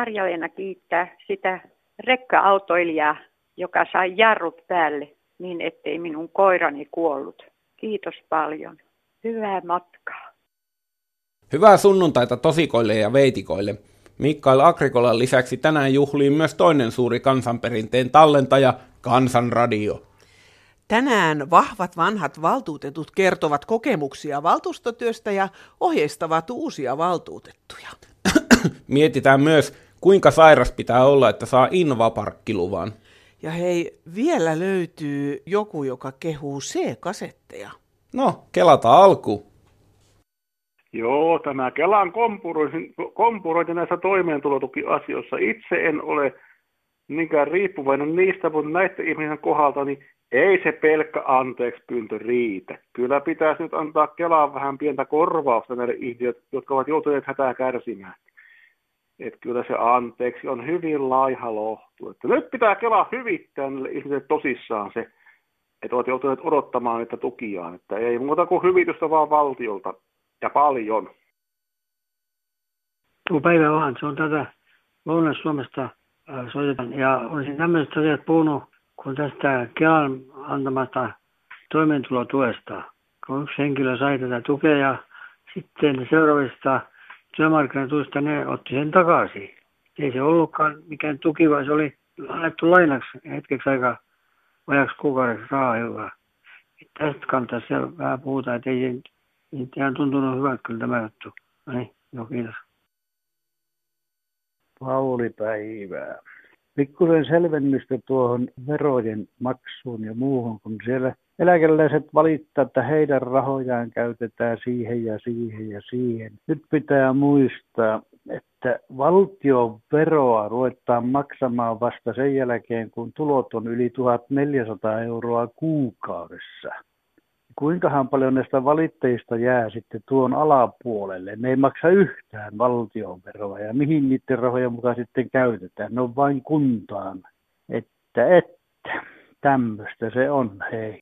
Marja-Leena kiittää sitä rekka-autoilijaa, joka sai jarrut päälle niin, ettei minun koirani kuollut. Kiitos paljon. Hyvää matkaa. Hyvää sunnuntaita tosikoille ja veitikoille. Mikael Agrikolan lisäksi tänään juhliin myös toinen suuri kansanperinteen tallentaja, Kansanradio. Tänään vahvat vanhat valtuutetut kertovat kokemuksia valtuustotyöstä ja ohjeistavat uusia valtuutettuja. Mietitään myös, kuinka sairas pitää olla, että saa Invaparkkiluvan. Ja hei, vielä löytyy joku, joka kehuu C-kasetteja. No, kelata alku. Joo, tämä Kelan kompurointi näissä toimeentulotukiasioissa. Itse en ole niinkään riippuvainen niistä, mutta näiden ihmisen kohdalta niin ei se pelkkä anteeksi pyyntö riitä. Kyllä pitäisi nyt antaa Kelaan vähän pientä korvausta näille ihmisille, jotka ovat joutuneet hätää kärsimään. Että kyllä se anteeksi on hyvin laiha lohtu. Että nyt pitää Kela hyvittää niille ihmisille tosissaan se, että ovat joutuneet odottamaan niitä tukiaan. Että ei muuta kuin hyvitystä vaan valtiolta ja paljon. Tuo päivä vaan, se on tätä Lounais-Suomesta soitetaan. Ja olisin tämmöiset asiat puhunut, kun tästä Kelan antamasta toimeentulotuesta. Kun yksi henkilö sai tätä tukea ja sitten seuraavista työmarkkinatuista ne otti sen takaisin. Ei se ollutkaan mikään tuki, vaan se oli annettu lainaksi hetkeksi aikaa vajaksi kuukaudeksi rahaa hyvää. Tästä kantaa siellä vähän puhutaan, että ei niin ihan tuntunut hyvältä kyllä tämä juttu. No niin, joo, kiitos. Pauli Päivää. Pikkusen selvennystä tuohon verojen maksuun ja muuhun, kun siellä eläkeläiset valittaa, että heidän rahojaan käytetään siihen ja siihen ja siihen. Nyt pitää muistaa, että valtion veroa ruvetaan maksamaan vasta sen jälkeen, kun tulot on yli 1400 euroa kuukaudessa kuinkahan paljon näistä valittajista jää sitten tuon alapuolelle. Ne ei maksa yhtään valtionveroa ja mihin niiden rahojen mukaan sitten käytetään. Ne on vain kuntaan. Että, että, tämmöistä se on, hei.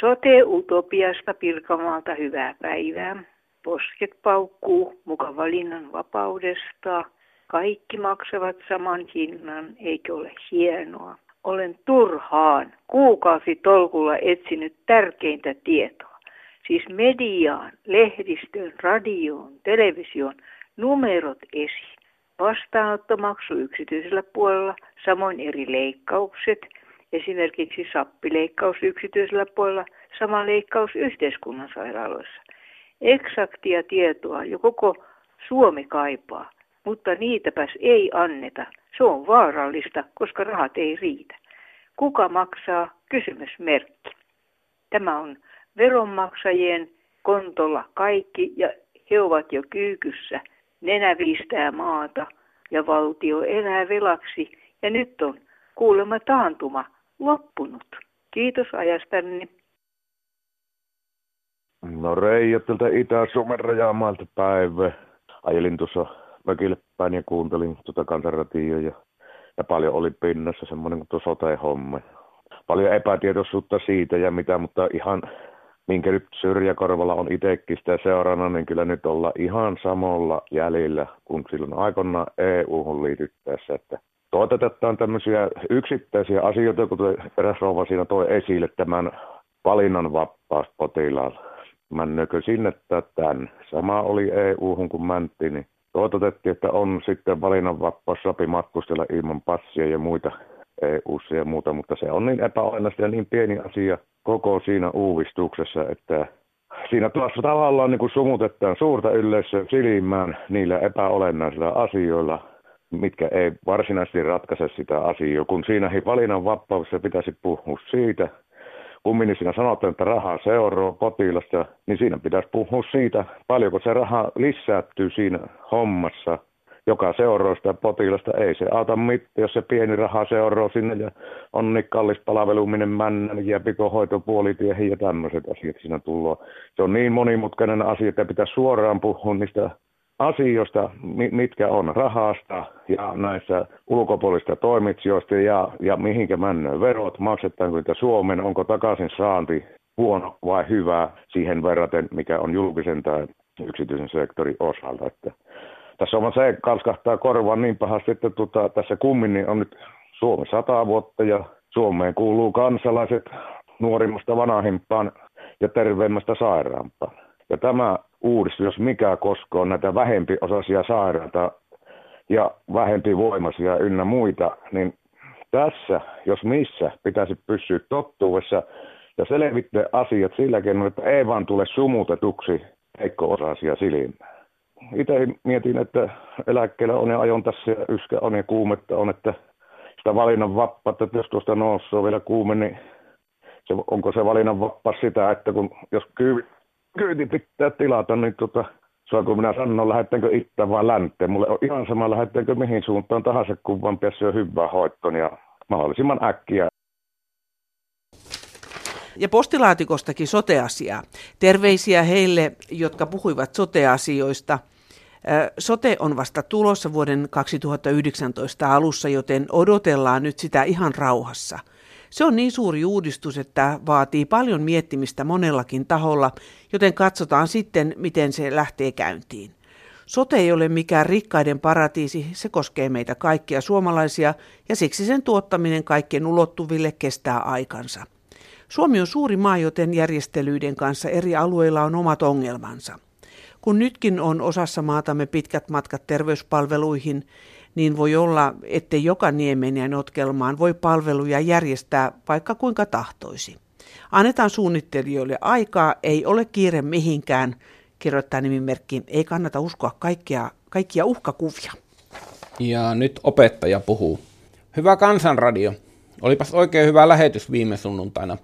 Sote-utopiasta Pirkamaalta hyvää päivää. Posket paukkuu muka valinnan vapaudesta. Kaikki maksavat saman hinnan, eikö ole hienoa? olen turhaan kuukausi tolkulla etsinyt tärkeintä tietoa. Siis mediaan, lehdistöön, radioon, televisioon, numerot esiin. Vastaanottomaksu yksityisellä puolella, samoin eri leikkaukset, esimerkiksi sappileikkaus yksityisellä puolella, sama leikkaus yhteiskunnan sairaaloissa. Eksaktia tietoa jo koko Suomi kaipaa, mutta niitäpäs ei anneta – se on vaarallista, koska rahat ei riitä. Kuka maksaa? Kysymysmerkki. Tämä on veronmaksajien kontolla kaikki ja he ovat jo kyykyssä. Nenä viistää maata ja valtio elää velaksi ja nyt on kuulemma taantuma loppunut. Kiitos ajastanne. No Reija tältä Itä-Suomen rajamaalta päivä. Ajelin tuossa mökille päin ja kuuntelin tuota kansanratioa ja, ja paljon oli pinnassa semmoinen kuin sote-homma. Paljon epätietoisuutta siitä ja mitä, mutta ihan minkä nyt syrjäkorvalla on itsekin sitä seurana, niin kyllä nyt ollaan ihan samalla jäljellä kuin silloin aikoinaan EU-hun liityttäessä, että toteutetaan tämmöisiä yksittäisiä asioita, kuten eräs rouva siinä toi esille tämän valinnan vapaasta potilaalla. Männökö sinne tämän? Sama oli EU-hun kun mäntti, niin Toitotettiin, että on sitten valinnanvapaus sopi matkustella ilman passia ja muita eu ja muuta, mutta se on niin epäolennaista ja niin pieni asia koko siinä uudistuksessa, että siinä tuossa tavallaan niin kuin sumutetaan suurta yleisöä silmään niillä epäolennaisilla asioilla, mitkä ei varsinaisesti ratkaise sitä asiaa, kun siinä valinnanvapaudessa pitäisi puhua siitä, kumminkin siinä sanotaan, että rahaa seuraa potilasta, niin siinä pitäisi puhua siitä, paljonko se raha lisättyy siinä hommassa, joka seuraa sitä potilasta. Ei se auta mitään, jos se pieni raha seuraa sinne ja on niin kallis palveluminen männä, niin jääpikö hoitopuolitiehen ja tämmöiset asiat siinä tullaan. Se on niin monimutkainen asia, että pitää suoraan puhua niistä asioista, mitkä on rahasta ja näissä ulkopuolista toimitsijoista ja, ja mihinkä männöön verot, maksetaanko niitä Suomen, onko takaisin saanti huono vai hyvä siihen verraten, mikä on julkisen tai yksityisen sektorin osalta. Että tässä on se kalskahtaa korvaan niin pahasti, että tuota, tässä kummin niin on nyt Suomi sata vuotta ja Suomeen kuuluu kansalaiset nuorimmasta vanhimpaan ja terveemmästä sairaampaan. Ja tämä uudistus, jos mikä koskee näitä vähempiosaisia sairaita ja vähempi voimaisia ynnä muita, niin tässä, jos missä, pitäisi pysyä tottuudessa ja selvittää asiat sillä keinoin, että ei vaan tule sumutetuksi heikko-osaisia silmää. Itse mietin, että eläkkeellä on ja ajon tässä ja yskä on ja kuumetta on, että sitä valinnan vapautta, että jos tuosta noussuu vielä kuume, niin se, onko se valinnan vappa sitä, että kun jos kyy, kyyti pitää tilata, niin tota, saanko minä sanoa, lähettänkö itse vai länteen. Mulle on ihan sama, lähettänkö mihin suuntaan tahansa, kun vaan pääsee hyvää hoittoon ja mahdollisimman äkkiä. Ja postilaatikostakin soteasiaa. Terveisiä heille, jotka puhuivat soteasioista. Sote on vasta tulossa vuoden 2019 alussa, joten odotellaan nyt sitä ihan rauhassa. Se on niin suuri uudistus, että vaatii paljon miettimistä monellakin taholla, joten katsotaan sitten, miten se lähtee käyntiin. Sote ei ole mikään rikkaiden paratiisi, se koskee meitä kaikkia suomalaisia ja siksi sen tuottaminen kaikkien ulottuville kestää aikansa. Suomi on suuri maa, joten järjestelyiden kanssa eri alueilla on omat ongelmansa. Kun nytkin on osassa maatamme pitkät matkat terveyspalveluihin, niin voi olla, että joka niemen ja notkelmaan voi palveluja järjestää vaikka kuinka tahtoisi. Annetaan suunnittelijoille aikaa, ei ole kiire mihinkään, kirjoittaa nimimerkki, ei kannata uskoa kaikkia, kaikkia uhkakuvia. Ja nyt opettaja puhuu. Hyvä kansanradio. Olipas oikein hyvä lähetys viime sunnuntaina.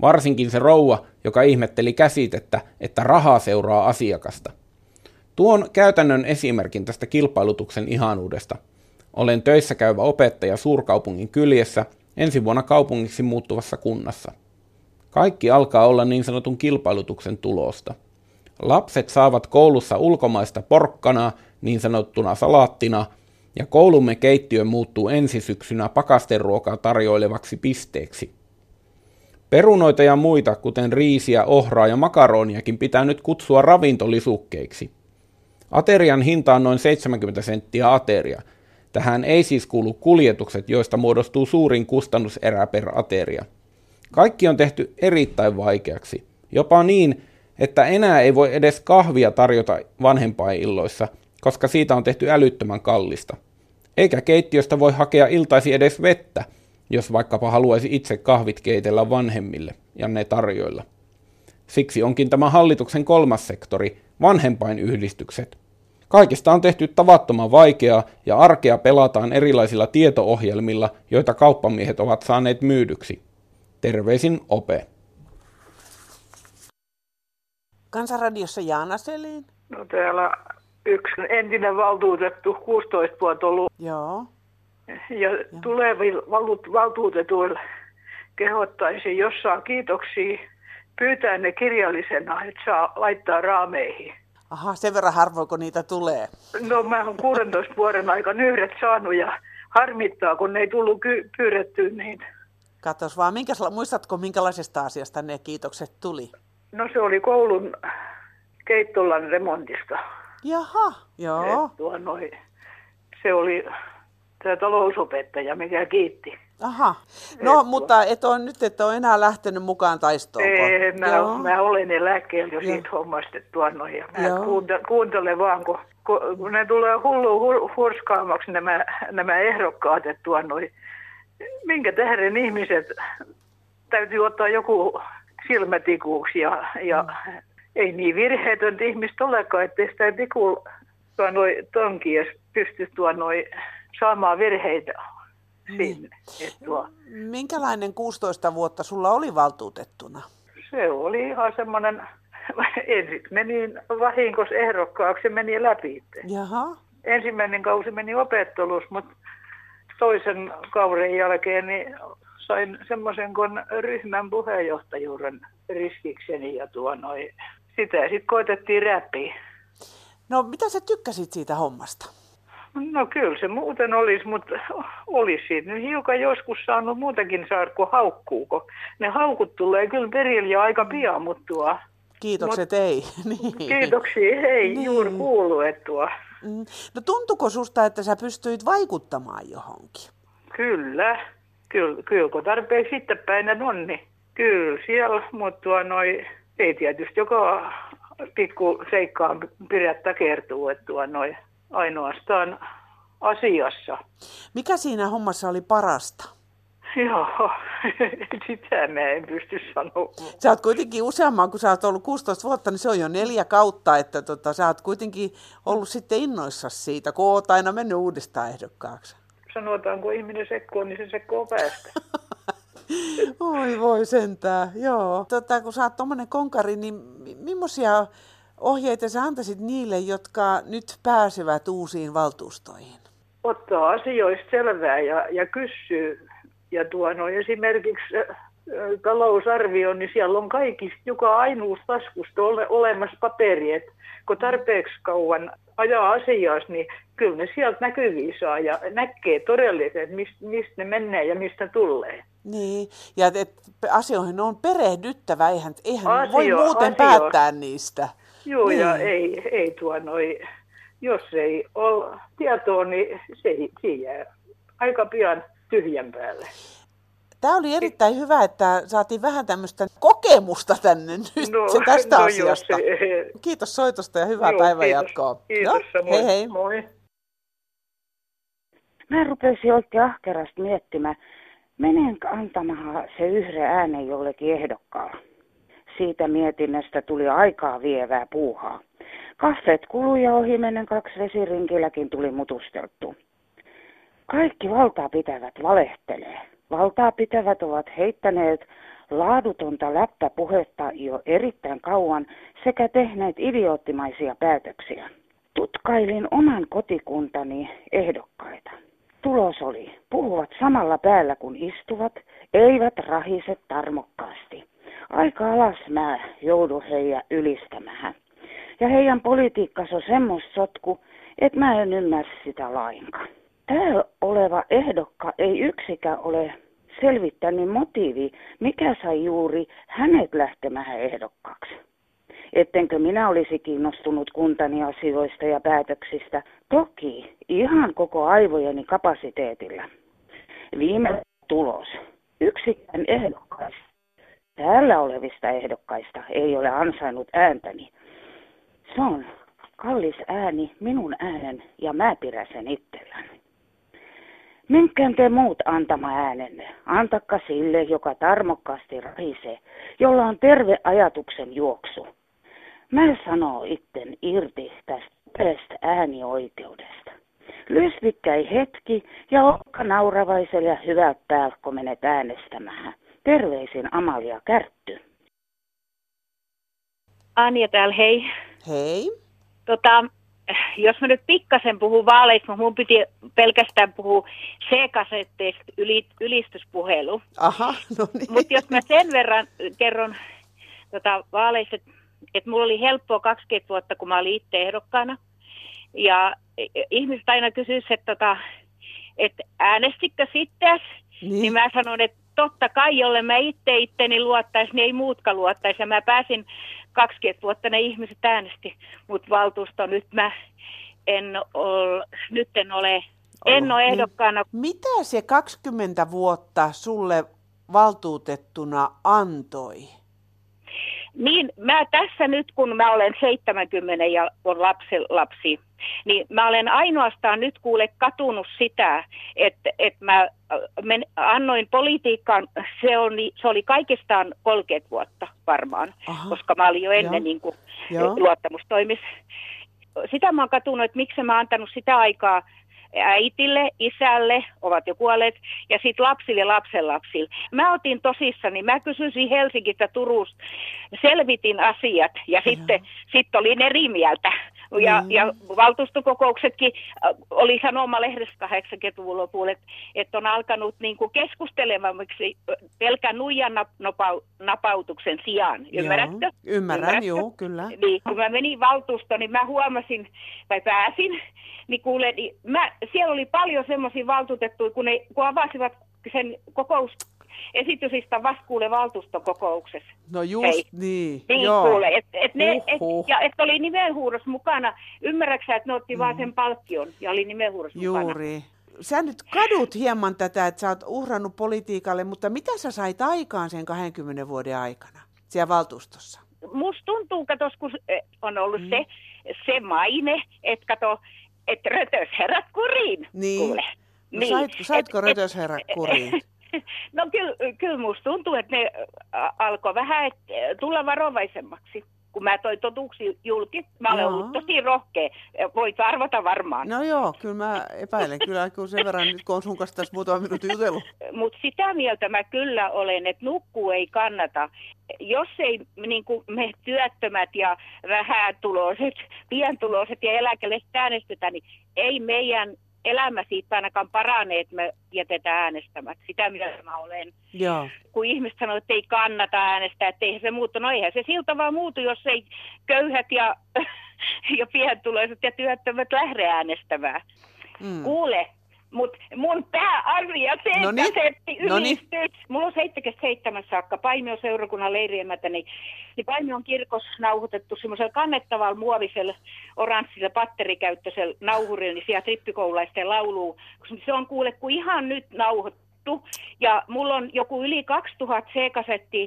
Varsinkin se rouva, joka ihmetteli käsitettä, että rahaa seuraa asiakasta. Tuon käytännön esimerkin tästä kilpailutuksen ihanuudesta. Olen töissä käyvä opettaja suurkaupungin kyljessä, ensi vuonna kaupungiksi muuttuvassa kunnassa. Kaikki alkaa olla niin sanotun kilpailutuksen tulosta. Lapset saavat koulussa ulkomaista porkkanaa, niin sanottuna salaattina, ja koulumme keittiö muuttuu ensi syksynä pakasteruokaa tarjoilevaksi pisteeksi. Perunoita ja muita, kuten riisiä, ohraa ja makaroniakin pitää nyt kutsua ravintolisukkeiksi. Aterian hinta on noin 70 senttiä ateria. Tähän ei siis kuulu kuljetukset, joista muodostuu suurin kustannuserä per ateria. Kaikki on tehty erittäin vaikeaksi. Jopa niin, että enää ei voi edes kahvia tarjota vanhempainilloissa, koska siitä on tehty älyttömän kallista. Eikä keittiöstä voi hakea iltaisi edes vettä, jos vaikkapa haluaisi itse kahvit keitellä vanhemmille ja ne tarjoilla. Siksi onkin tämä hallituksen kolmas sektori, vanhempainyhdistykset. Kaikista on tehty tavattoman vaikeaa ja arkea pelataan erilaisilla tietoohjelmilla, joita kauppamiehet ovat saaneet myydyksi. Terveisin Ope. Kansanradiossa Jaana Selin. No täällä yksi entinen valtuutettu, 16 vuotta ollut. Joo. Ja tuleville valtuutetuille kehottaisin, jos saa kiitoksia, pyytää ne kirjallisena, että saa laittaa raameihin. Aha, sen verran harvoin, niitä tulee. No mä oon 16 vuoden aikana yhdet saanut ja harmittaa, kun ne ei tullut ky- pyydettyä niin. Katos vaan, minkäla- muistatko minkälaisesta asiasta ne kiitokset tuli? No se oli koulun keittolan remontista. Jaha, joo. tuo noi, se oli tämä talousopettaja, mikä kiitti. Aha, no et mutta et ole nyt et ole enää lähtenyt mukaan taistoon. Ei, mä, Joo. mä olen eläkkeellä jo siitä hommasta tuon. Ja mä kuuntelen, kuuntelen vaan, kun, kun ne tulee hullu hur, hurskaamaksi nämä, nämä ehdokkaat, että. Minkä tähden ihmiset täytyy ottaa joku silmätikuuksi ja, ja mm. ei niin virheetöntä ihmistä olekaan, ettei sitä tikulla tuon noin tonkia pysty tuon noin saamaan virheitä. Sinne. Että tuo. Minkälainen 16 vuotta sulla oli valtuutettuna? Se oli ihan semmoinen, ensin meni vahinkos ehdokkaaksi meni läpi. Jaha. Ensimmäinen kausi meni opettelus, mutta toisen kauden jälkeen niin sain semmoisen kuin ryhmän puheenjohtajuuden riskikseni ja tuo noin. Sitä sitten koitettiin räppiä. No mitä sä tykkäsit siitä hommasta? No kyllä se muuten olisi, mutta olisi siitä nyt hiukan joskus saanut muutakin saada kuin haukkuu, kun ne haukut tulee kyllä perille jo aika pian, mutta tuo... Kiitokset mut, ei. niin. Kiitoksia ei niin. juuri kuulu, että tuo... Mm. No tuntuko susta, että sä pystyit vaikuttamaan johonkin? Kyllä. Kyllä, kyllä kun tarpeeksi sitten päin on, niin kyllä siellä, mutta tuo noi, ei tietysti joka pikku seikkaan pidättä kertuu, että tuo noi ainoastaan asiassa. Mikä siinä hommassa oli parasta? Joo, sitä mä en pysty sanomaan. Sä oot kuitenkin useamman, kun sä oot ollut 16 vuotta, niin se on jo neljä kautta, että tota, sä oot kuitenkin ollut sitten innoissa siitä, kun oot aina mennyt uudestaan ehdokkaaksi. Sanotaan, kun ihminen sekkoo, niin se sekkoo päästä. Oi voi sentää, joo. Tota, kun sä oot tommonen konkari, niin millaisia ohjeita sä antaisit niille, jotka nyt pääsevät uusiin valtuustoihin? Ottaa asioista selvää ja, ja kysyy. Ja tuo no esimerkiksi talousarvio, niin siellä on kaikista joka ainoa taskusta ole, olemassa paperi, että kun tarpeeksi kauan ajaa asiassa, niin kyllä ne sieltä näkyviä saa ja näkee todellisesti, mistä, mistä ne menee ja mistä tulee. Niin, ja et asioihin on perehdyttävä, eihän, eihän Asio, voi muuten asio. päättää niistä. Joo, niin. ja ei, ei tuo noi, jos ei ole tietoa, niin se, se jää aika pian tyhjän päälle. Tämä oli erittäin hyvä, että saatiin vähän tämmöistä kokemusta tänne nyt no, tästä no asiasta. Jos, kiitos soitosta ja hyvää päivänjatkoa. Kiitos, no, hei hei. Moi. Mä rupesin oikein ahkerasti miettimään, menenkö antamaan se yhden äänen jollekin ehdokkaalla. Siitä mietinnästä tuli aikaa vievää puuhaa. Kahvet kului ja ohi menen kaksi vesirinkilläkin tuli mutusteltu. Kaikki valtaa pitävät valehtelee. Valtaa pitävät ovat heittäneet laadutonta läppäpuhetta jo erittäin kauan sekä tehneet idioottimaisia päätöksiä. Tutkailin oman kotikuntani ehdokkaita. Tulos oli, puhuvat samalla päällä kun istuvat, eivät rahise tarmokkaasti. Aika alas mä joudun heidän ylistämään. Ja heidän politiikkansa on semmoista sotku, että mä en ymmärrä sitä lainkaan. Täällä oleva ehdokka ei yksikään ole selvittänyt motiivi, mikä sai juuri hänet lähtemään ehdokkaaksi. Ettenkö minä olisi kiinnostunut kuntani asioista ja päätöksistä, toki ihan koko aivojeni kapasiteetilla. Viime tulos. Yksikään ehdokkaista, täällä olevista ehdokkaista ei ole ansainnut ääntäni. Se on kallis ääni, minun äänen ja mä pidän sen itselläni. Te muut antama äänenne. Antakka sille, joka tarmokkaasti rahisee, jolla on terve ajatuksen juoksu. Mä sanoo itten irti tästä äänioikeudesta. Lysvikkäi hetki ja olka nauravaiselle ja hyvät päältä, kun menet äänestämään. Terveisin Amalia Kärtty. Anja täällä, hei. Hei. Tota, jos mä nyt pikkasen puhun vaaleista, mun piti pelkästään puhua C-kasetteista yli, ylistyspuhelu. Aha, no niin. Mutta jos mä sen verran kerron tota, vaaleista, että et mulla oli helppoa 20 vuotta, kun mä olin itse ehdokkaana. Ja ihmiset aina kysyisivät, että tota, et äänestikö sitten? Niin. niin mä sanon, että totta kai, jolle mä itse itteni luottaisi, niin ei muutkaan luottaisi. Ja mä pääsin 20 vuotta ne ihmiset äänesti, mutta valtuusto nyt mä en ole, nyt en ole, en ole niin ehdokkaana. Niin, mitä se 20 vuotta sulle valtuutettuna antoi? Niin, mä tässä nyt, kun mä olen 70 ja on lapsi, lapsi, niin mä olen ainoastaan nyt kuule katunut sitä, että, että mä äh, men, annoin politiikkaan, se oli, se oli kaikistaan 30 vuotta varmaan, Aha. koska mä olin jo ennen niin kuin, luottamustoimis. Sitä mä oon katunut, että miksi mä oon antanut sitä aikaa äitille, isälle, ovat jo kuolleet, ja sitten lapsille ja lapsenlapsille. Mä otin tosissani, mä kysyisin Helsingistä Turusta, selvitin asiat, ja sitten sit olin eri mieltä. Ja, mm. ja valtuustokokouksetkin äh, oli sanomalehdessä 80-luvun lopulla, että, että on alkanut niin kuin keskustelemaan pelkän nuijan napau, napautuksen sijaan. Ymmärrätkö? Joo, ymmärrän, Ymmärrätkö? joo, kyllä. Niin, kun mä menin valtuustoon, niin mä huomasin, tai pääsin, niin kuule, niin mä, siellä oli paljon semmoisia valtuutettuja, kun, ne, kun avasivat sen kokous esitysistä vaskuulle valtuustokokouksessa. No just Hei. niin. Niin Joo. kuule, et, et ne, et, ja että oli nimenhuuros mukana. Ymmärräksä, että ne otti mm. vaan sen palkkion ja oli nimenhuuros Juuri. mukana? Sä nyt kadut hieman tätä, että sä oot uhrannut politiikalle, mutta mitä sä sait aikaan sen 20 vuoden aikana siellä valtuustossa? Musta tuntuu, katos, kun on ollut mm. se, se maine, että kato, että rötös herrat kuriin. Niin. Kuule. No niin. Saitko, saitko rötös herrat kuriin? No kyllä, kyllä musta tuntuu, että ne alkoi vähän et, tulla varovaisemmaksi kun mä toin totuksi julki. Mä olen ollut tosi rohkea. Voit arvata varmaan. No joo, kyllä mä epäilen. Kyllä kun sen verran nyt, kun on sun kanssa tässä muutama minuutin jutellut. Mutta sitä mieltä mä kyllä olen, että nukkuu ei kannata. Jos ei niin kuin me työttömät ja vähätuloiset, pientuloiset ja eläkeläiset äänestetä, niin ei meidän elämä siitä ainakaan paranee, että me jätetään äänestämät. Sitä mieltä mä olen. Joo. Kun ihmiset sanoo, että ei kannata äänestää, että eihän se muutu. No eihän se siltä vaan muutu, jos ei köyhät ja, ja pientuloiset ja työttömät lähde äänestämään. Mm. Kuule, mutta mun pääarvio se, no niin. kasetti Noniin. Mulla on 77 saakka Paimion seurakunnan leiriemätä, niin, niin Paimion kirkossa nauhoitettu semmoisella kannettavalla muovisella oranssilla patterikäyttöisellä nauhurilla, niin siellä trippikoululaisten lauluu. Se on kuule, kun ihan nyt nauhoittu. Ja mulla on joku yli 2000 C-kasettia.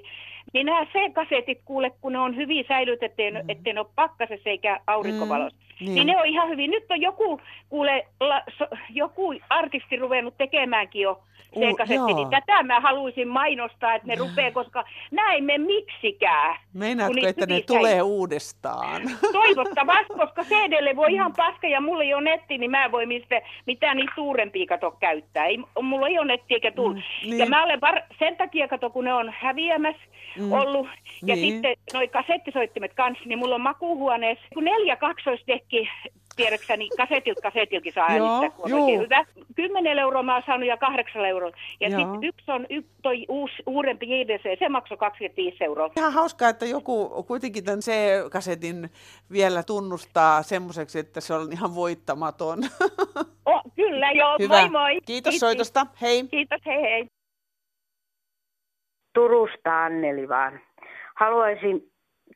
Niin nämä C-kasetit, kuule, kun ne on hyvin säilytetty, mm. ettei ne ole pakkasessa eikä aurinkovalossa. Mm. Niin. niin ne on ihan hyvin. Nyt on joku, kuule, la, so, joku artisti ruvennut tekemäänkin jo C-kasetti, niin tätä mä haluaisin mainostaa, että ne rupeaa, koska näin me miksikään. Meinaatko, että ne tulee säily. uudestaan? Toivottavasti, koska CDlle voi ihan paska ja mulla ei ole netti, niin mä en voi mistä, mitään niin suurempia kato käyttää. Ei, mulla ei ole netti eikä tullut. Mm, niin. Ja mä olen var, sen takia kato, kun ne on häviämässä mm. ollut. Ja niin. sitten noi kasettisoittimet kanssa, niin mulla on makuuhuoneessa kun neljä kaksoisdekki tiedäkseni kasetilta kasetilkin saa äänestää, kun on hyvä. 10 euroa mä oon saanut ja 8 euroa. Ja sitten yksi on y, toi uusi, uudempi JDC, se maksoi 25 euroa. Ihan hauskaa, että joku kuitenkin tämän C-kasetin vielä tunnustaa semmoiseksi, että se on ihan voittamaton. Oh, kyllä, joo. Hyvä. Moi moi. Kiitos, Kiitos soitosta. Hei. Kiitos, hei hei. Turusta Anneli vaan. Haluaisin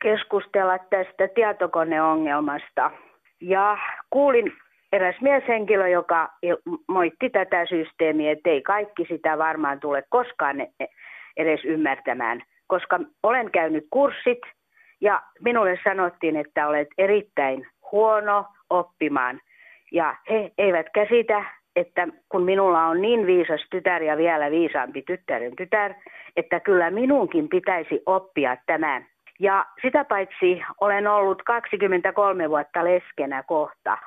keskustella tästä tietokoneongelmasta. Ja kuulin eräs mieshenkilö, joka moitti tätä systeemiä, että ei kaikki sitä varmaan tule koskaan edes ymmärtämään. Koska olen käynyt kurssit ja minulle sanottiin, että olet erittäin huono oppimaan. Ja he eivät käsitä, että kun minulla on niin viisas tytär ja vielä viisaampi tyttären tytär, että kyllä minunkin pitäisi oppia tämän. Ja sitä paitsi olen ollut 23 vuotta leskenä kohta.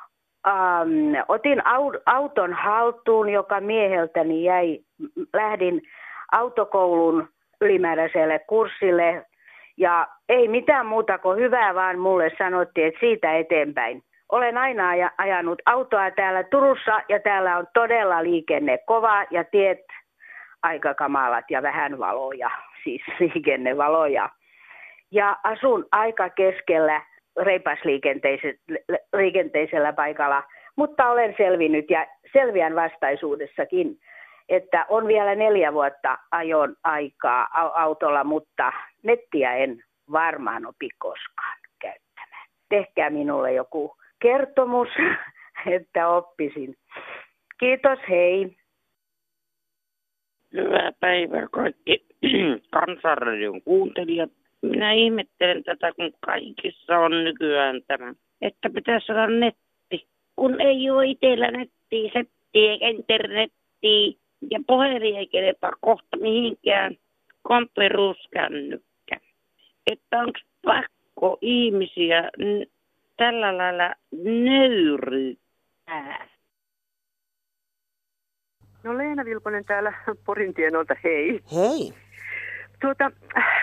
Ähm, otin auton haltuun, joka mieheltäni jäi. Lähdin autokoulun ylimääräiselle kurssille ja ei mitään muuta kuin hyvää, vaan mulle sanottiin, että siitä eteenpäin. Olen aina ajanut autoa täällä Turussa ja täällä on todella liikenne kova ja tiet aika kamalat ja vähän valoja, siis liikennevaloja. Ja asun aika keskellä reipasliikenteisellä paikalla, mutta olen selvinnyt ja selviän vastaisuudessakin, että on vielä neljä vuotta ajon aikaa autolla, mutta nettiä en varmaan opi koskaan käyttämään. Tehkää minulle joku kertomus, että oppisin. Kiitos, hei. Hyvää päivää kaikki kansanradion kuuntelijat. Minä ihmettelen tätä, kun kaikissa on nykyään tämä, että pitäisi saada netti. Kun ei ole itsellä nettiä, settiä eikä internettiä ja puhelin ei kelpaa kohta mihinkään komperuuskännykkä. Että onko pakko ihmisiä tällä lailla nöyryyttää? No Leena Vilponen täällä Porin tienolta, hei. Hei. Tuota,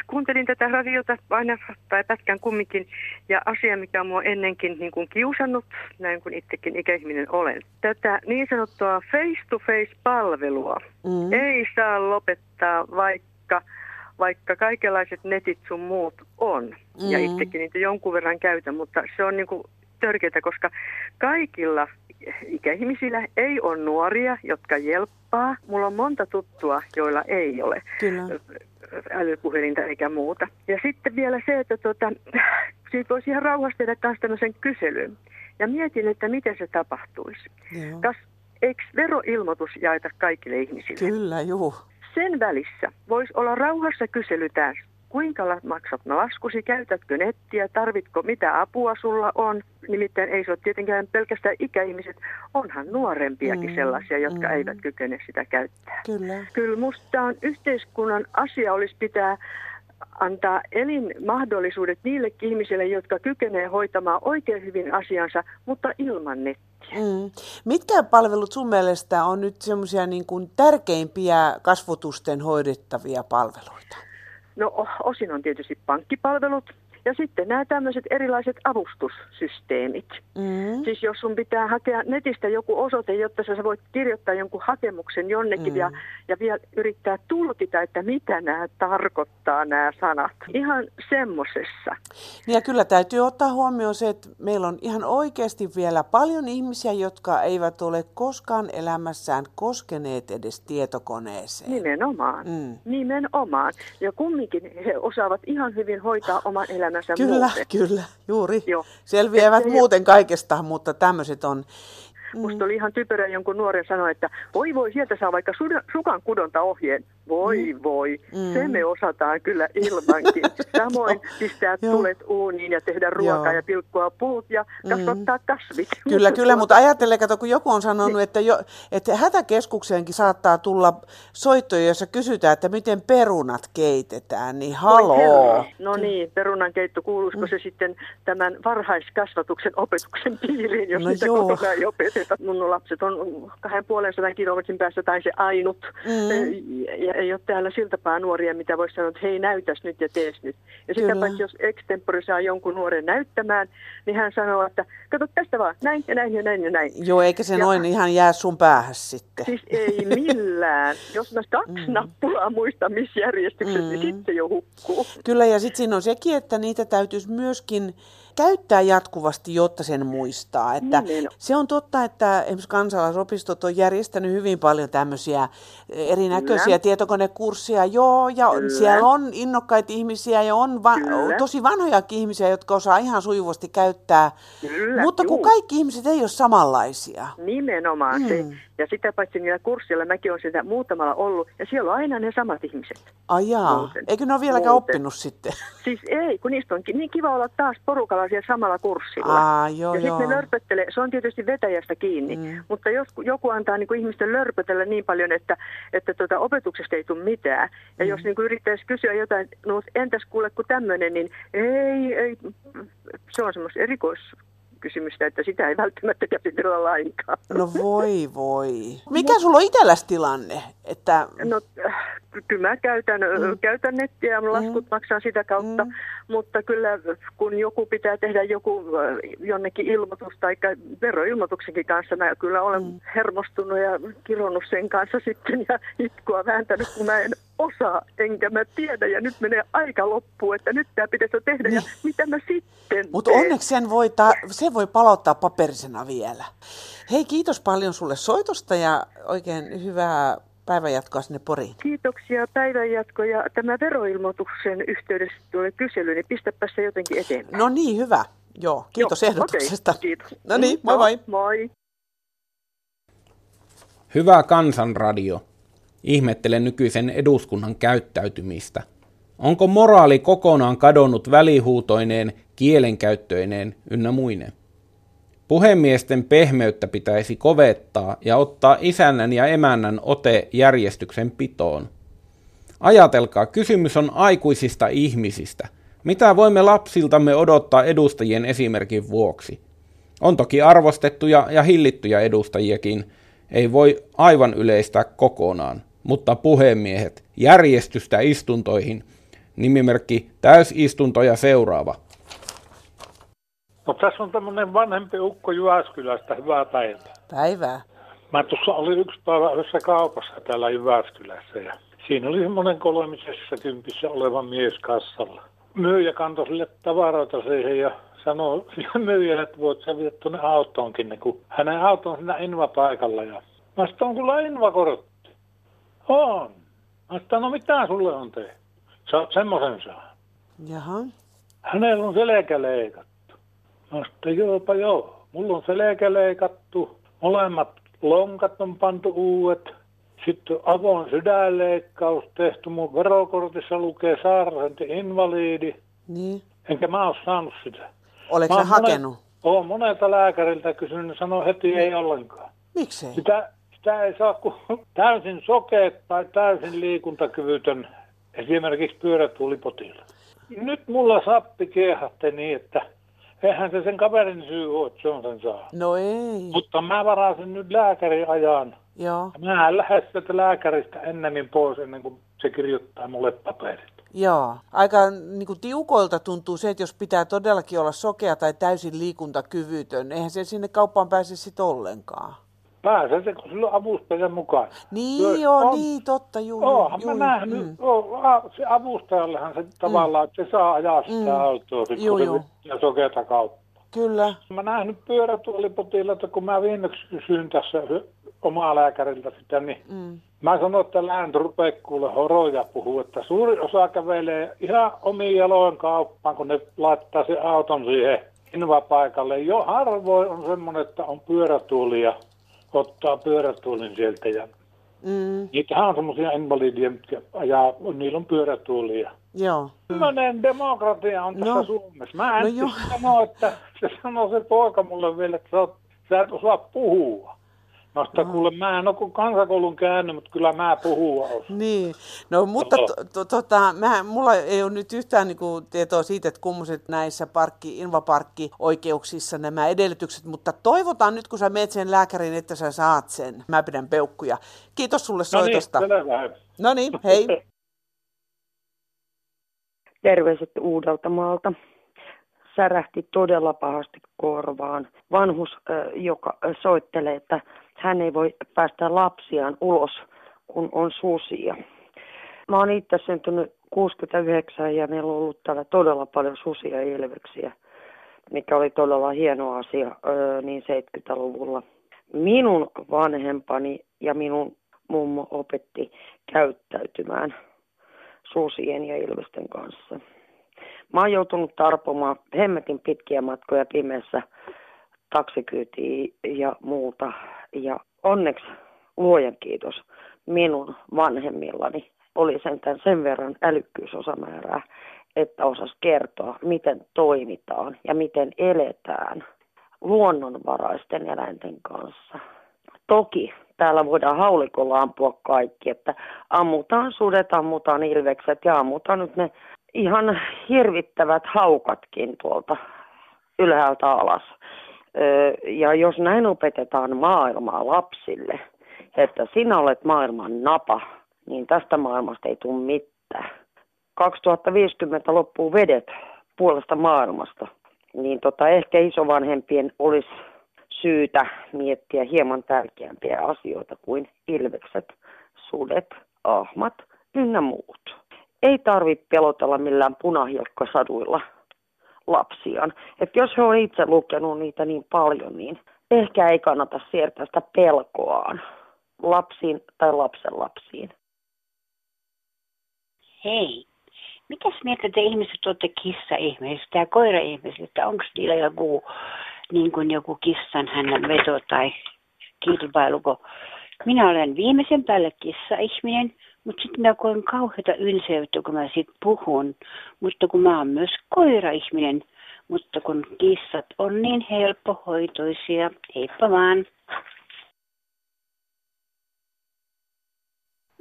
kuuntelin tätä radiota aina tai pätkän kumminkin ja asia, mikä mua ennenkin niin kuin kiusannut, näin kuin itsekin ikäihminen olen. Tätä niin sanottua face-to-face-palvelua mm. ei saa lopettaa, vaikka, vaikka kaikenlaiset netit sun muut on. Mm. Ja itsekin niitä jonkun verran käytän, mutta se on niin kuin törkeää, koska kaikilla ikäihmisillä ei ole nuoria, jotka jelppaa. Mulla on monta tuttua, joilla ei ole Kyllä. älypuhelinta eikä muuta. Ja sitten vielä se, että tota, siitä voisi ihan rauhassa tehdä myös tämmöisen kyselyn. Ja mietin, että miten se tapahtuisi. Joo. Kas, eikö veroilmoitus jaeta kaikille ihmisille? Kyllä, juu. Sen välissä voisi olla rauhassa kyselytään, kuinka la- maksat laskusi, käytätkö nettiä, tarvitko, mitä apua sulla on. Nimittäin ei se ole tietenkään pelkästään ikäihmiset, onhan nuorempiakin Mm, sellaisia, jotka mm. eivät kykene sitä käyttää. Kyllä. Kyllä musta on yhteiskunnan asia olisi pitää antaa elinmahdollisuudet niillekin ihmisille, jotka kykenevät hoitamaan oikein hyvin asiansa, mutta ilman nettiä. Mm. Mitkä palvelut sun mielestä on nyt semmoisia niin kuin tärkeimpiä kasvotusten hoidettavia palveluita? No osin on tietysti pankkipalvelut ja sitten nämä tämmöiset erilaiset avustussysteemit. Mm. Siis jos sun pitää hakea netistä joku osoite, jotta sä voit kirjoittaa jonkun hakemuksen jonnekin Mm. ja, ja vielä yrittää tulkita, että mitä nämä tarkoittaa nämä sanat. Ihan semmosessa. Niin ja kyllä täytyy ottaa huomioon se, että meillä on ihan oikeasti vielä paljon ihmisiä, jotka eivät ole koskaan elämässään koskeneet edes tietokoneeseen. Nimenomaan. Mm. Nimenomaan. Ja kumminkin he osaavat ihan hyvin hoitaa oman elämänsä Kyllä, muuten. kyllä, juuri. Joo. Selviävät Että- muuten kaikesta, mutta tämmöiset on. Musta oli ihan typerä jonkun nuoren sanoa, että voi voi, sieltä saa vaikka sukan kudonta ohjeen. Voi voi, Mm. se me osataan kyllä ilmankin. Samoin pistää tulet uuniin ja tehdä ruokaa Joo. ja pilkkoa puut ja kasvattaa kasvit. Kyllä, kyllä, mutta ajattele, kato, kun joku on sanonut, että, jo, että hätäkeskukseenkin saattaa tulla soittoja, joissa kysytään, että miten perunat keitetään, niin haloo. No niin, perunankeitto, kuuluisiko se sitten tämän varhaiskasvatuksen opetuksen piiriin, jos No niitä joo. kotona ei opeteta. Mun lapset on kahden puolen sadan kilometrin päässä tai se ainut. Mm. Ja ei ole täällä siltapaa nuoria, mitä voisi sanoa, että hei näytäs nyt ja tees nyt. Ja sitä Kyllä. paitsi jos extempore saa jonkun nuoren näyttämään, niin hän sanoo, että kato tästä vaan, näin ja näin ja näin ja näin. Joo, eikä se Ja- noin ihan jää sun päähän sitten. Siis ei millään. Jos mä kaksi Mm. nappulaa muista, missä järjestyksessä, niin sitten jo hukkuu. Kyllä, ja sitten siinä on sekin, että niitä täytyisi myöskin käyttää jatkuvasti, jotta sen muistaa. Että Nimenomaan. se on totta, että esimerkiksi kansalaisopistot on järjestänyt hyvin paljon tämmöisiä erinäköisiä Kyllä. tietokonekursseja. Joo, ja Kyllä. siellä on innokkaita ihmisiä ja on va- Kyllä. tosi vanhojakin ihmisiä, jotka osaa ihan sujuvasti käyttää. Kyllä, Mutta kun juu. kaikki ihmiset ei ole samanlaisia. Nimenomaan mm. se. Mm. Ja sitä paitsi niillä kursseilla mäkin olen sitä muutamalla ollut. Ja siellä on aina ne samat ihmiset. Ai jaa, Muuten. eikö ne ole vieläkään Muuten. oppinut sitten? Siis ei, kun niistä on niin kiva olla taas porukalla siellä samalla kurssilla. Aa, joo, ja sitten ne lörpöttelee, se on tietysti vetäjästä kiinni, mm. mutta jos joku antaa niin kuin ihmisten lörpötellä niin paljon, että, että tuota, opetuksesta ei tule mitään, ja Mm. jos niin kuin yrittäisi kysyä jotain, no entäs kuule kun tämmöinen, niin ei, ei, se on semmoista erikoiskysymystä, että sitä ei välttämättä käsitellä lainkaan. No voi voi. Mikä sulla on itselläsi tilanne? Että... No kyllä mä käytän, mm. käytän nettiä ja mun laskut mm. maksaa sitä kautta, mm. mutta kyllä kun joku pitää tehdä joku äh, jonnekin ilmoitus tai veroilmoituksenkin kanssa, mä kyllä olen mm. hermostunut ja kironnut sen kanssa sitten ja itkua vääntänyt, kun mä en osaa, enkä mä tiedä ja nyt menee aika loppuun, että nyt tämä pitäisi jo tehdä ja mitä mä sitten Mutta onneksi sen voi, ta- sen voi palauttaa paperisena vielä. Hei, kiitos paljon sulle soitosta ja oikein hyvää päivänjatkoa sinne Poriin. Kiitoksia päivänjatko ja tämä veroilmoituksen yhteydessä tulee kysely, niin pistäpä se jotenkin eteenpäin. No niin, hyvä. Joo, kiitos Joo, ehdotuksesta. okei, kiitos. No niin, moi No, moi. Moi. Hyvä kansanradio. Ihmettelen nykyisen eduskunnan käyttäytymistä. Onko moraali kokonaan kadonnut välihuutoineen, kielenkäyttöineen ynnä muinen? Puhemiesten pehmeyttä pitäisi kovettaa ja ottaa isännän ja emännän ote järjestyksen pitoon. Ajatelkaa, kysymys on aikuisista ihmisistä. Mitä voimme lapsiltamme odottaa edustajien esimerkin vuoksi? On toki arvostettuja ja hillittyjä edustajiakin, ei voi aivan yleistää kokonaan, mutta puhemiehet, järjestystä istuntoihin, nimimerkki täysistuntoja seuraava. No tässä on tämmöinen vanhempi ukko Jyväskylästä. Hyvää päivää. Päivää. Mä tuossa olin yksi päivä yhdessä kaupassa täällä Jyväskylässä ja siinä oli semmoinen kolmisessa kympissä oleva mies kassalla. Myyjä kantoi sille tavaroita siihen ja sanoi sille myyjälle, että voit sä viedä tuonne autoonkin, kun hänen auto on siinä Inva-paikalla. Ja mä sanoin, on sulla Inva-kortti? On. Mä sanoin, no mitä sulle on tehty? Sä oot semmoisen saa. Jaha. Hänellä on selkä leikattu. Mä sanoin, joopa joo. Mulla on selkä leikattu. Molemmat lonkat on pantu uudet. Sitten avoin sydänleikkaus tehty. Mun verokortissa lukee sairaanti invaliidi. Niin. Enkä mä ole saanut sitä. Oletko sä hakenut? Olen monelta lääkäriltä kysynyt, ne sanoo heti ei ollenkaan. Miksei? Sitä, sitä ei saa kuin täysin sokeet tai täysin liikuntakyvytön, esimerkiksi pyörätuulipotilas. Nyt mulla sappi kiehahti niin, että eihän se sen kaverin syy ole, että se on sen saa. No ei. Mutta mä varasin nyt lääkärin ajan. Joo. Mä en lähde sieltä lääkäristä ennemmin pois ennen kuin se kirjoittaa mulle paperit. Joo, aika niin kuin tiukoilta tuntuu se, että jos pitää todellakin olla sokea tai täysin liikuntakyvytön, eihän se sinne kauppaan pääse sitten ollenkaan. Pääsee se, kun sillä on avustajan mukaan. Niin joo, on- niin totta, juu. Oonhan juu, mä nähnyt, mm. oo, a- se avustajallehan se tavallaan, että se saa ajaa sitä Mm. autoa, sit, Juu, juu. se ja sokeata kautta. Kyllä. Mä nähnyt pyörätuolipotilaita, kun mä viimeksi kysyin tässä omaa lääkäriltä sitä, niin Mm. mä sanoin, että lään rupeaa kuule horoja puhuu, että suuri osa kävelee ihan omiin jaloin kauppaan, kun ne laittaa se auton siihen invapaikalle. Jo harvoin on semmoinen, että on pyörätuoli ja ottaa pyörätuolin sieltä. Ja Mm. niitähän on semmoisia invalideja, mitkä ajaa, niillä on pyörätuolia. Joo. Tämmöinen demokratia on tässä No. Suomessa. Mä en No no sano, että se sanoo se poika mulle vielä, että sä, oot, sä et osaa puhua. Mä sitä kuule, mä en ole kuin kansakoulun käynyt, mutta kyllä mä puhua osaan. Niin, no mutta to, tota, mä, mulla ei ole nyt yhtään niinku tietoa siitä, että kummoset näissä parkki, invaparkkioikeuksissa nämä edellytykset, mutta toivotaan nyt, kun sä meet sen lääkärin, että sä saat sen. Mä pidän peukkuja. Kiitos sulle No niin, soitosta. No niin, hei. Terveiset Uudeltamaalta. Särähti todella pahasti korvaan. Vanhus, joka soittelee, että hän ei voi päästä lapsiaan ulos, kun on susia. Mä oon itse syntynyt 69 ja meillä on ollut täällä todella paljon susia ja ilveksiä, mikä oli todella hieno asia ö, niin 70-luvulla. Minun vanhempani ja minun mummo opetti käyttäytymään susien ja ilvesten kanssa. Mä oon joutunut tarpomaan hemmetin pitkiä matkoja pimeässä taksikyytiä ja muuta. Ja onneksi luojan kiitos minun vanhemmillani oli sentään sen verran älykkyysosamäärää, että osas kertoa, miten toimitaan ja miten eletään luonnonvaraisten eläinten kanssa. Toki täällä voidaan haulikolla ampua kaikki, että ammutaan sudet, ammutaan ilvekset ja ammutaan nyt ne ihan hirvittävät haukatkin tuolta ylhäältä alas. Ja jos näin opetetaan maailmaa lapsille, että sinä olet maailman napa, niin tästä maailmasta ei tule mitään. 2050 loppuu vedet puolesta maailmasta, niin tota, ehkä isovanhempien olisi syytä miettiä hieman tärkeämpiä asioita kuin ilvekset, sudet, ahmat ynnä muut. Ei tarvitse pelotella millään punahilkkasaduilla lapsiaan. Et jos he on itse lukenut niitä niin paljon, niin ehkä ei kannata siirtää sitä pelkoaan lapsiin tai lapsen lapsiin. Hei, mitäs mieltä te ihmiset olette kissa-ihmisistä ja koira-ihmisistä? Onko niillä joku, niin kuin joku kissan hänen veto tai kilpailu? kun Minä olen viimeisen päälle kissa-ihminen, mutta sitten mä koen kauheata ylseyttä, kun mä sit puhun. Mutta kun mä oon myös koira-ihminen, mutta kun kissat on niin helppohoitoisia, heippa vaan.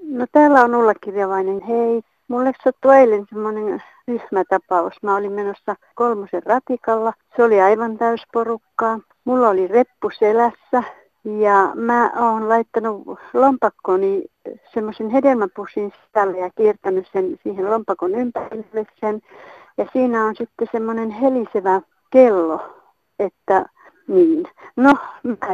No täällä on Ulla Kirjavainen. Hei, mulle sattui eilen semmoinen ryhmätapaus. Mä olin menossa kolmosen ratikalla. Se oli aivan täysporukkaa. Mulla oli reppu selässä ja mä oon laittanut lompakkoni semmoisen hedelmäpussin sisälle ja kiertänyt sen siihen lompakon ympärille sen. Ja siinä on sitten semmoinen helisevä kello, että niin. No, mä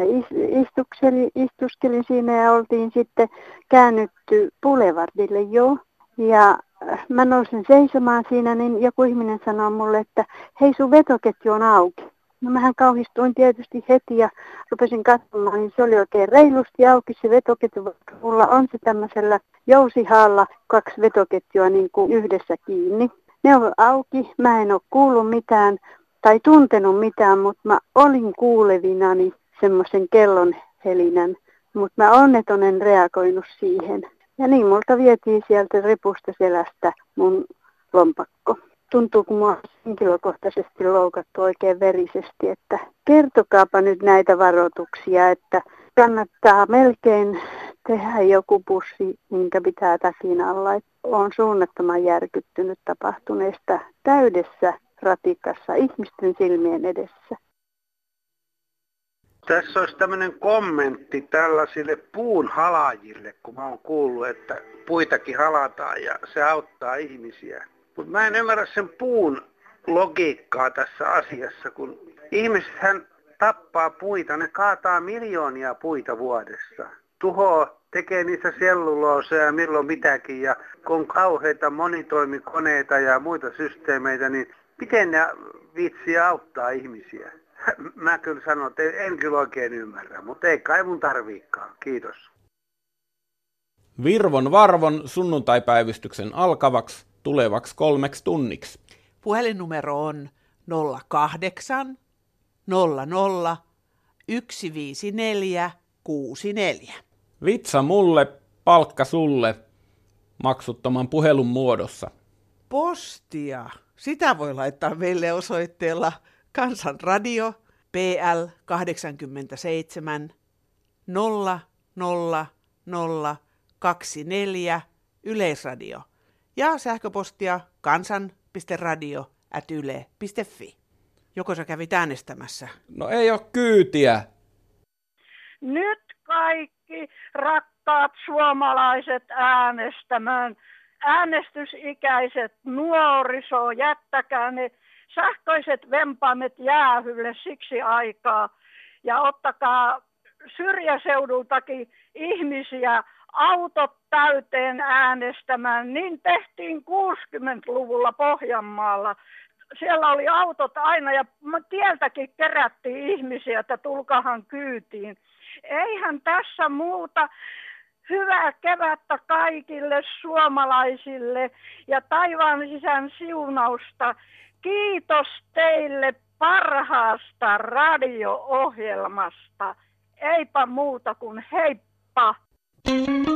istuskelin siinä ja oltiin sitten käännytty Boulevardille jo. Ja äh, mä nousin seisomaan siinä, niin joku ihminen sanoi mulle, että hei sun vetoketju on auki. No mähän kauhistuin tietysti heti ja rupesin katsomaan, niin se oli oikein reilusti auki se vetoketju. Mulla on se tämmöisellä jousihaalla kaksi vetoketjua niin kuin yhdessä kiinni. Ne on auki, mä en ole kuullut mitään tai tuntenut mitään, mutta mä olin kuulevinani semmoisen kellon helinän. Mutta mä onneton en reagoinut siihen. Ja niin multa vietiin sieltä repusta selästä mun lompakko tuntuu, kun mua henkilökohtaisesti loukattu oikein verisesti, että kertokaapa nyt näitä varoituksia, että kannattaa melkein tehdä joku pussi, minkä pitää takin alla. Olen suunnattoman järkyttynyt tapahtuneesta täydessä ratikassa ihmisten silmien edessä. Tässä olisi tämmöinen kommentti tällaisille puun halajille, kun mä oon kuullut, että puitakin halataan ja se auttaa ihmisiä. Mutta mä en ymmärrä sen puun logiikkaa tässä asiassa, kun ihmisethän tappaa puita, ne kaataa miljoonia puita vuodessa. Tuho tekee niistä sellulooseja ja milloin mitäkin ja kun on kauheita monitoimikoneita ja muita systeemeitä, niin miten ne viitsii auttaa ihmisiä? Mä kyllä sanon, että en kyllä oikein ymmärrä, mutta ei kai mun tarviikaan. Kiitos. Virvon varvon sunnuntaipäivystyksen alkavaksi tulevaksi kolmeksi tunniksi. Puhelinnumero on 08 00 154 64. Vitsa mulle, palkka sulle, maksuttoman puhelun muodossa. Postia. Sitä voi laittaa meille osoitteella Kansanradio PL 87 000 24 Yleisradio ja sähköpostia kansan.radio.yle.fi. Joko sä kävit äänestämässä? No ei ole kyytiä. Nyt kaikki rakkaat suomalaiset äänestämään. Äänestysikäiset nuoriso, jättäkää ne sähköiset vempaimet jäähylle siksi aikaa. Ja ottakaa syrjäseudultakin ihmisiä autot täyteen äänestämään. Niin tehtiin 60-luvulla Pohjanmaalla. Siellä oli autot aina ja tieltäkin kerättiin ihmisiä, että tulkahan kyytiin. Eihän tässä muuta hyvää kevättä kaikille suomalaisille ja taivaan sisän siunausta. Kiitos teille parhaasta radio-ohjelmasta. Eipä muuta kuin heippa! Thank you.